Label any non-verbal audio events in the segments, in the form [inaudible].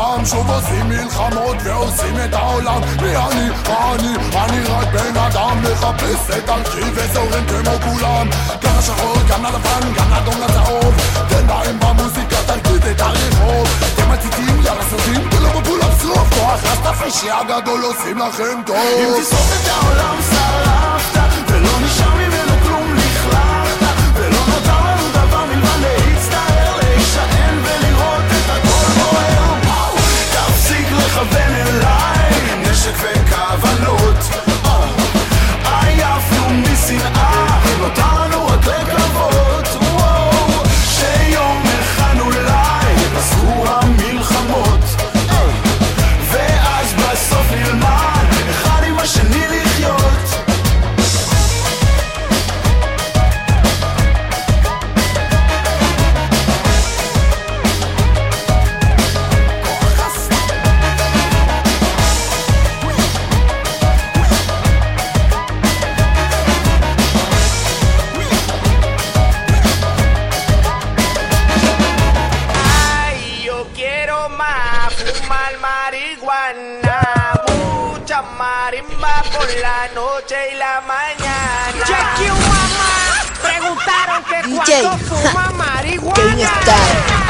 פעם שוב עושים מלחמות ועושים את העולם. מי אני? מה אני? אני? רק בן אדם מחפש את דרכי וזורם כמו כולם. גם השחור, גם ללבן, גם לאדום לצהוב. תן להם במוזיקה תרגיד את הרחוב אתם עציצים, יאללה סרטים, ולא בפולאפ שרוף כוח הסטאפי שהגדול עושים לכם טוב. אם תשרוף את העולם שרה Schritt, wenn Kava lot. la noche y la mañana. Jackie Obama preguntaron que [laughs] DJ, cuánto fuma [laughs] marihuana.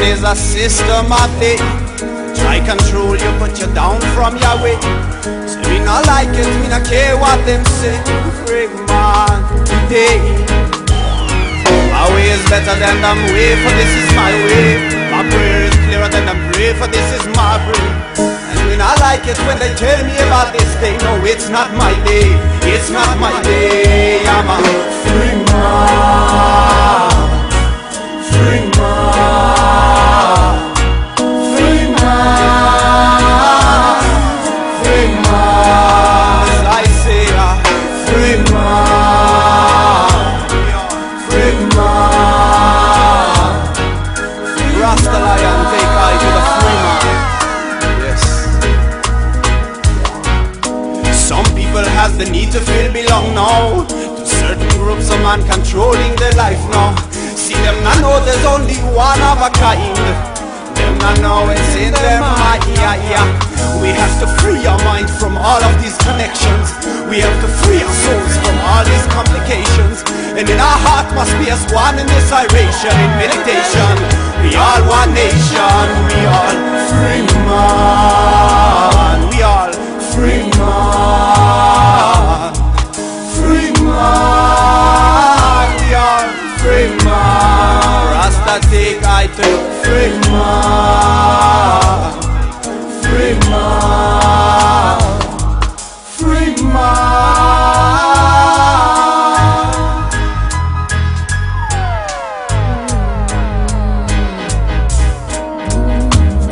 Is a system. Try control you, put you down from your way. So we not like it, we not care what them say. Free man, today. My way is better than them way, for this is my way. My prayer is clearer than them pray, for this is my prayer. And we not like it when they tell me about this day. No, it's not my day. It's not my day. I'm a free man. Free man. The need to feel belong now to certain groups of man controlling their life now. See them not know there's only one of a kind. Them not know it's in them ah, mind. Yeah. We have to free our mind from all of these connections. We have to free our souls from all these complications. And in our heart must be as one in this iration, in meditation. We all one nation. We all free man. We all free man. To free man. Free man. Free man.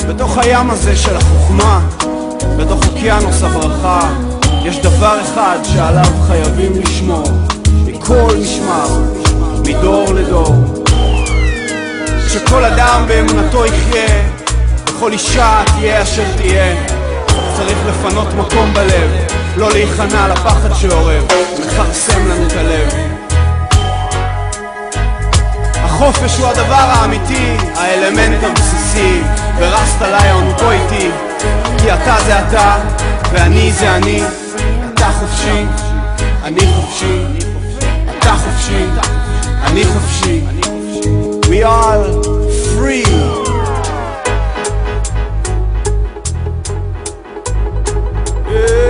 בתוך הים הזה של החוכמה, בתוך אוקיינוס הברכה, יש דבר אחד שעליו חייבים לשמור, מכל משמר, מדור לדור. שכל אדם באמונתו יחיה, וכל אישה תהיה אשר תהיה. צריך לפנות מקום בלב, לא להיכנע לפחד שאורב, מכרסם לנו את הלב. החופש הוא הדבר האמיתי, האלמנט הבסיסי, ורסטה ליון בוא איתי, כי אתה זה אתה, ואני זה אני, אתה חופשי, אני חופשי, אתה חופשי, אני חופשי, we all free. We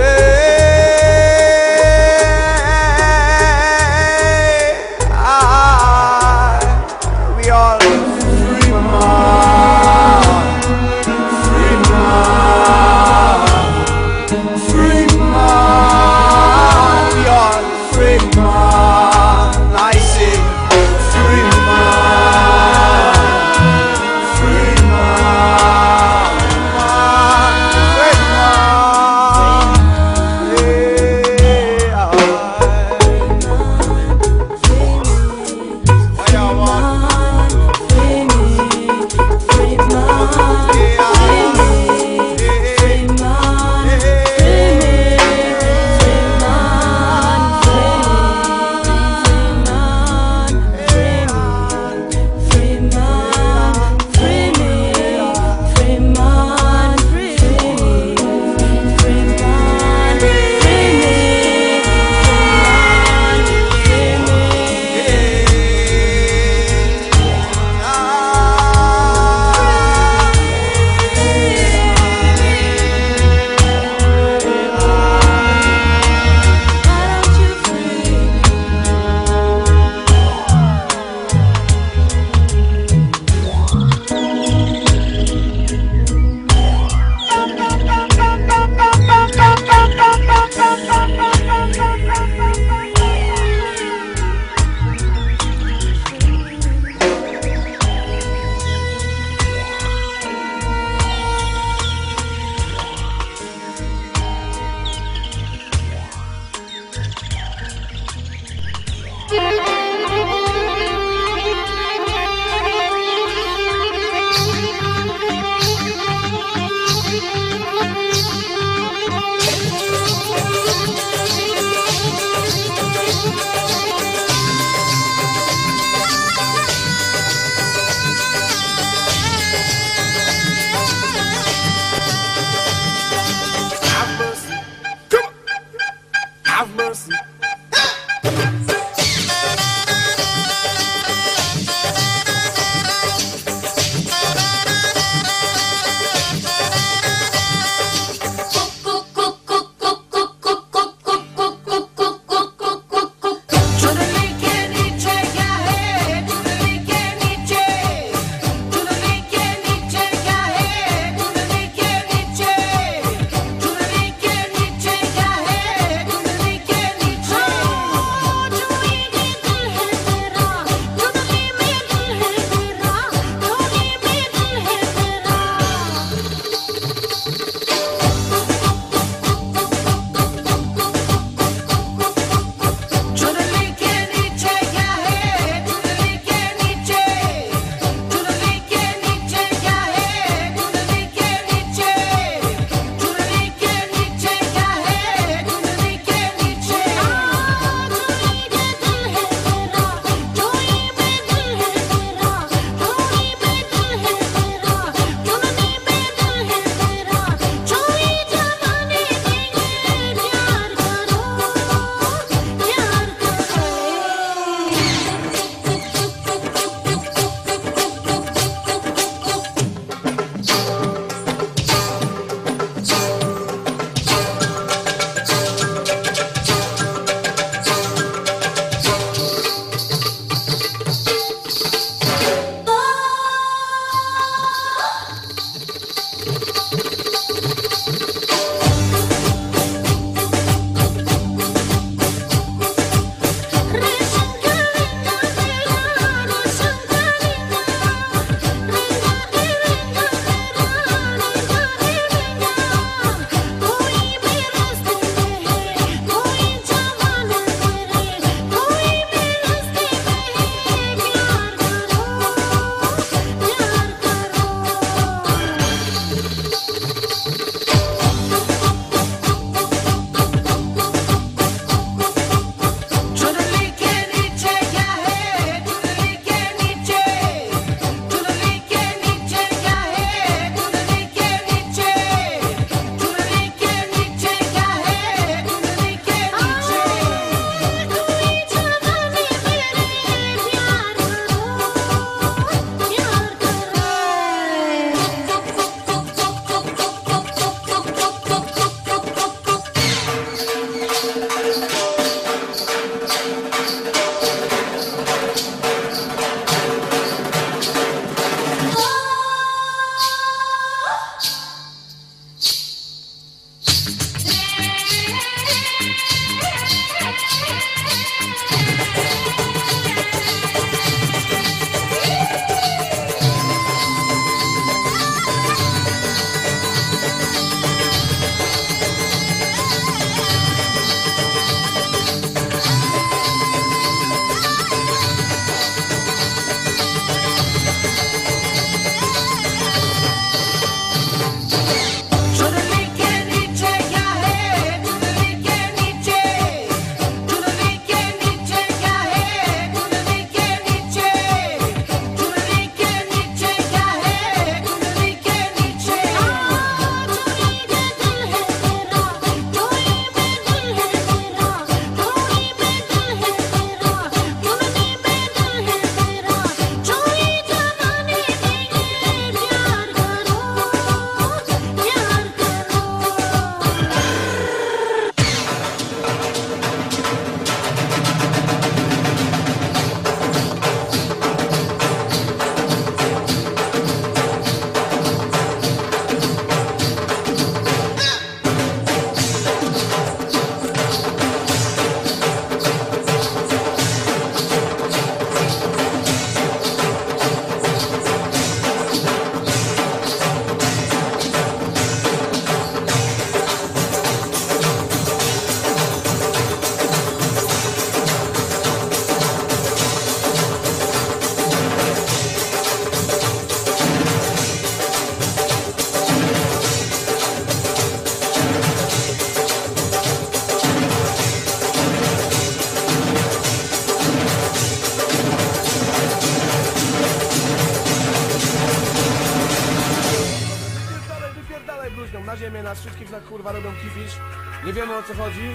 co chodzi.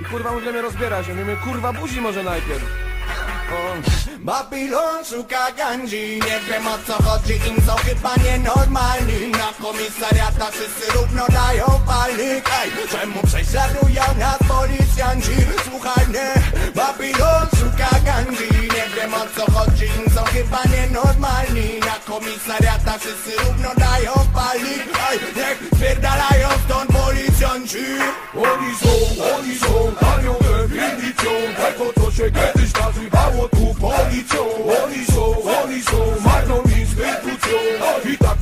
I kurwa możemy rozbierać, nie wiemy kurwa buzi może najpierw. Babylon szuka gandzi Nie wiem o co chodzi, im są chyba nienormalni. Na komisariatach wszyscy równo dają palnik Ej, czemu prześladują nas policjanci? Słuchaj mnie, Babylon szuka gandzi Nie wiem o co chodzi, im są chyba nienormalni. Na komisariatach wszyscy równo dają palnik Ej, niech spierdalają stąd policjanci Oni są, oni są aniołem, milicją Tego co się kiedyś nazywało tu policją. Oni są, oni są marną instytucją. I tak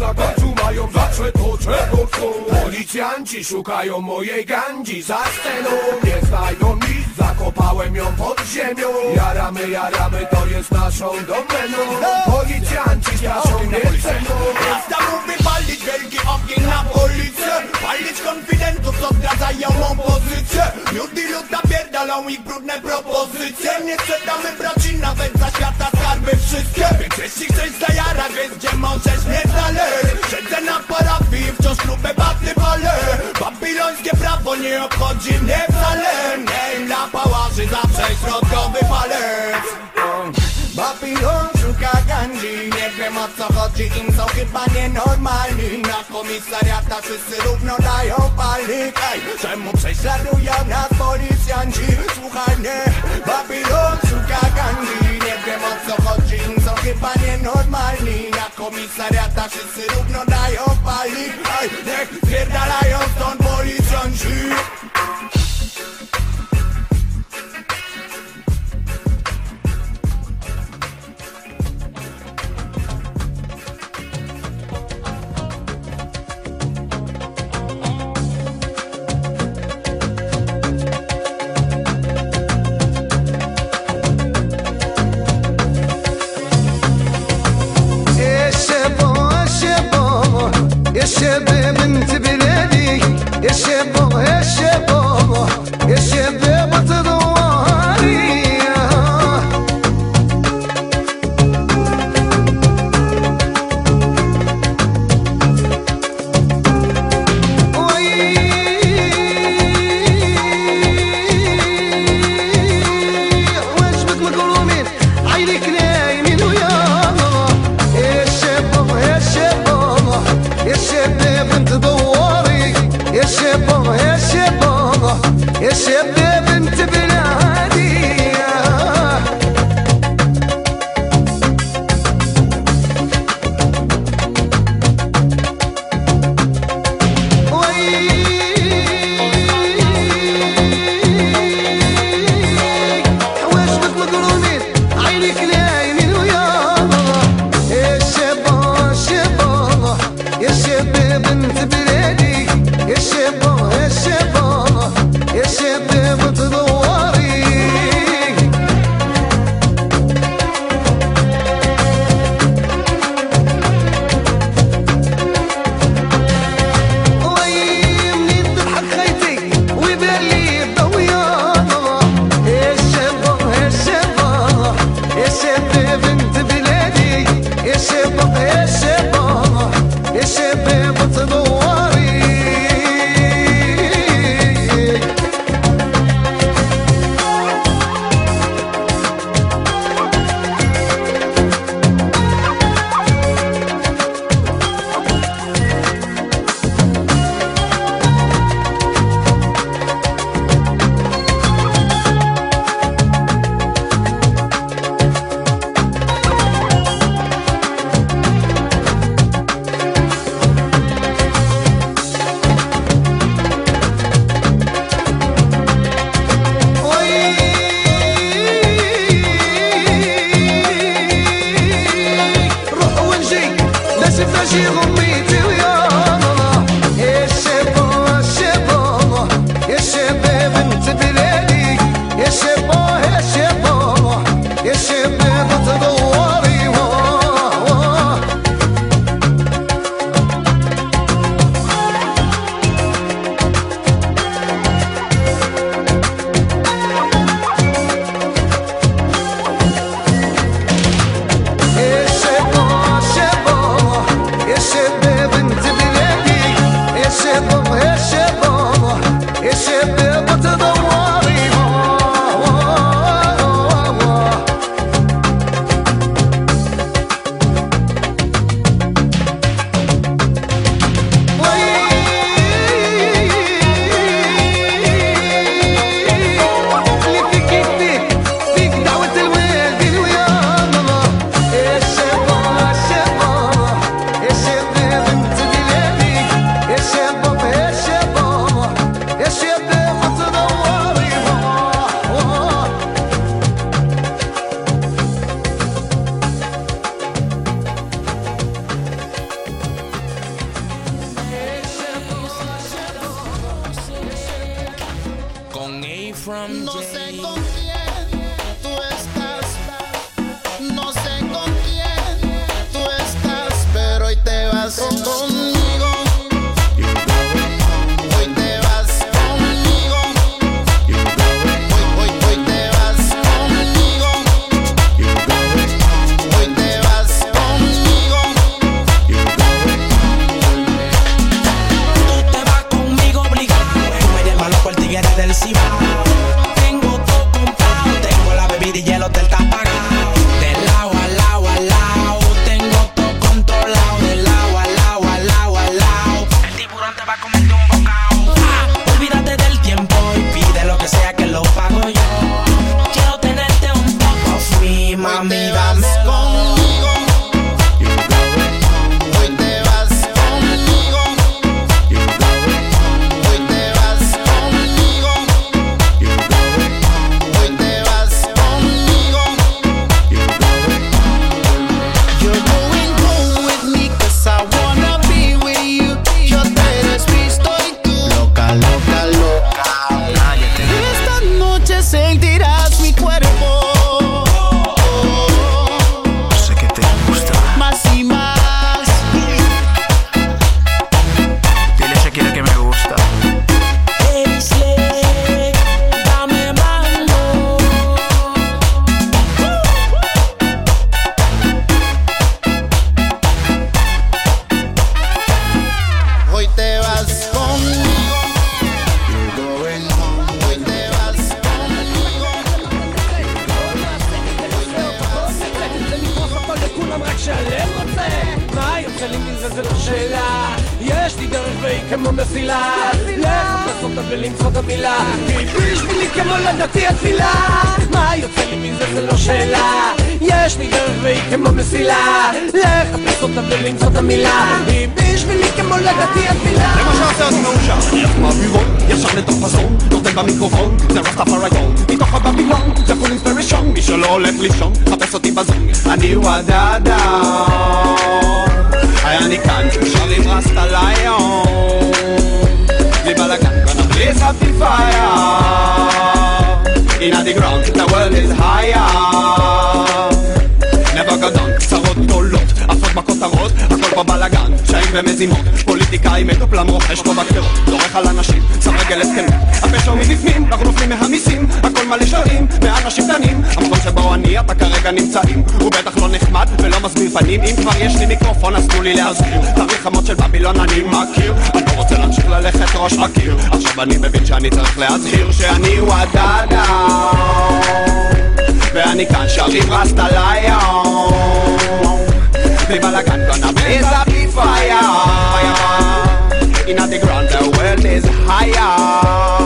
mają zawsze to czego chcą Policjanci szukają mojej gandzi za sceną. Nie znajdą nic, zakopałem ją pod ziemią. Jaramy, jaramy, to jest naszą domeną. Policjanci straszą nie ceną. Rasta mówi palić wielki ogień na policję. Palić konfidentów, co zdradzają mą pozycję Lud i lud napierdalą ich brudne propozycje. Nie sprzedamy braci nawet za świata skarby wszystkie. Więc jeśli chcesz zajarać, więc gdzie możesz mnie znaleźć. Siedzę na parafii, wciąż grube baty palę Babilońskie prawo nie obchodzi mnie wcale. Nie dla pałaży zawsze środkowy palec. Babylon szuka gandzi Nie wiem o co chodzi, im są chyba nienormalni. Na komisariatach wszyscy równo dają palnik Ej, czemu prześladują nas policjanci? Słuchaj mnie, Babylon szuka gandzi Nie wiem o co chodzi, im są chyba nienormalni Na komisariatach wszyscy równo dają palnik Ej, niech spierdalają stąd policjanci الشباب انت بلادي يا شباب conmigo. שלא הולך לישון חפש אותי בזון אני וואדאדה אני כאן שר עם רסטה ליון בלי בלאגן gonna up the fire. In the ground the world is higher. Never go down, קצרות גדולות, עפות בכותרות, הכל פה בלאגן, פשעים ומזימות, פוליטיקאי מדופלם רוכש פה בקרות, דורך על אנשים, שם רגל הסכמים, הפשע מבפנים, אנחנו נופלים מהמיסים, הכל מלא שרים, מאנשים דנים, המקום שבו אני, אתה כרגע נמצאים, הוא בטח לא נחמד ולא מסביר פנים, אם כבר יש לי מיקרופון אז תנו לי להזכיר, תאריך חמות של בבילון אני מכיר, אני לא רוצה להמשיך ללכת ראש בקיר, עכשיו אני מבין שאני צריך להזכיר שאני וואדאדה ואני כאן שרים רסטה ליון the Balagan gonna blaze up the fire. fire. In the ground, the world is higher.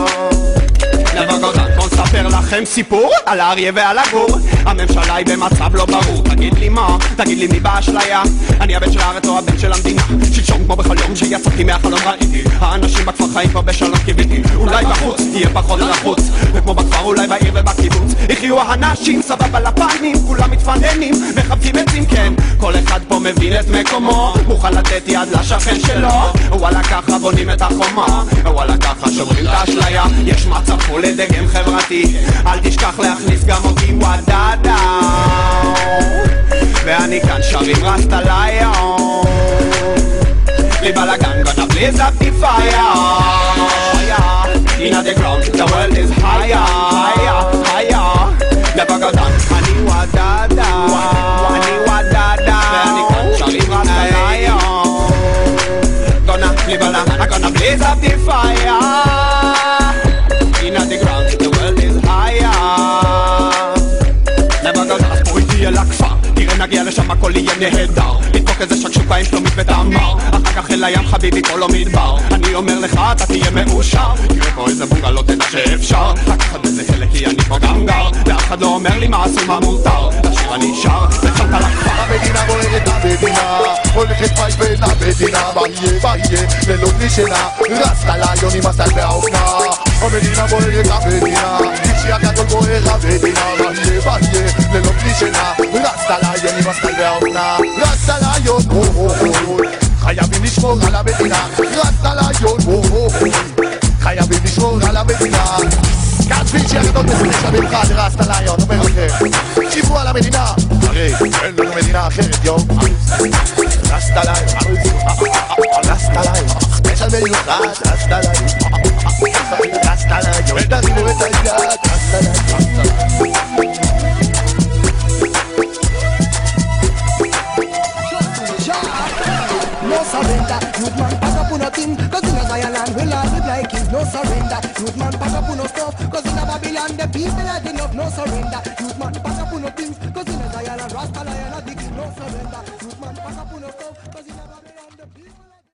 נספר לכם סיפור על האריה ועל הגור. הממשלה היא במצב לא ברור תגיד לי מה, תגיד לי מי באשליה. אני הבן של הארץ או הבן של המדינה? שלשום כמו בחלום שיצאתי מהחלום ראיתי. האנשים בכפר חיים פה בשלום קיוויתי. אולי בחוץ יהיה פחות לחוץ וכמו בכפר אולי בעיר ובקיבוץ. יחיו האנשים סבבה לפנים כולם מתפננים מחבקים עצים כן. כל אחד פה מבין את מקומו מוכן לתת יד לשכן שלו. וואלה ככה בונים את החומה. וואלה ככה שוברים את האשליה. יש מצב פה לדגם חברתי אל תשכח להכניס גם אותי וואדאדה ואני כאן שרים רסטה ליון בלי בלאגן gonna blaze up the fire In the ground the world is higher higher higher never go down אני וואדאדה אני וואדאדה ואני כאן שרים רסטה ליון gonna בלי בלאגן I'm gonna blaze up the fire לשם הכל יהיה נהדר. נדפוק איזה שקשוקה עם שלומית ותמר אחר כך אל הים חביבי כל לא מדבר. אני אומר לך אתה תהיה מאושר. תראה פה איזה בונגלו תדע שאפשר. לקחת בזה חלק כי אני פה גם גר. ואף אחד לא אומר לי מה אסור מה מותר. לשיר אני שר. על הכפר המדינה בוערת המדינה. הולכת פייפת המדינה. מה יהיה מה יהיה ללא בלי שינה רצת ליון עם הסל והאופנה. המדינה בוערת המדינה. אישי הגדול בוער המדינה. מה יהיה מה יהיה ללא בלי שינה trust my now. Rasta lion, oh oh oh. Kaya binish mo gala betina. Rasta lion, oh oh oh. Kaya binish mo gala betina. Can't be checked out this I'm in Rasta Lion, no matter what. Chief Walla Medina, okay, and Medina, here, yo. Rasta Lion, Rasta Lion, special menu, Rasta Lion, Rasta Lion, Rasta Lion, Rasta Rasta Lion, No surrender, youth man pack up on a stuff. Cause in a Babylon the people are enough No surrender, youth man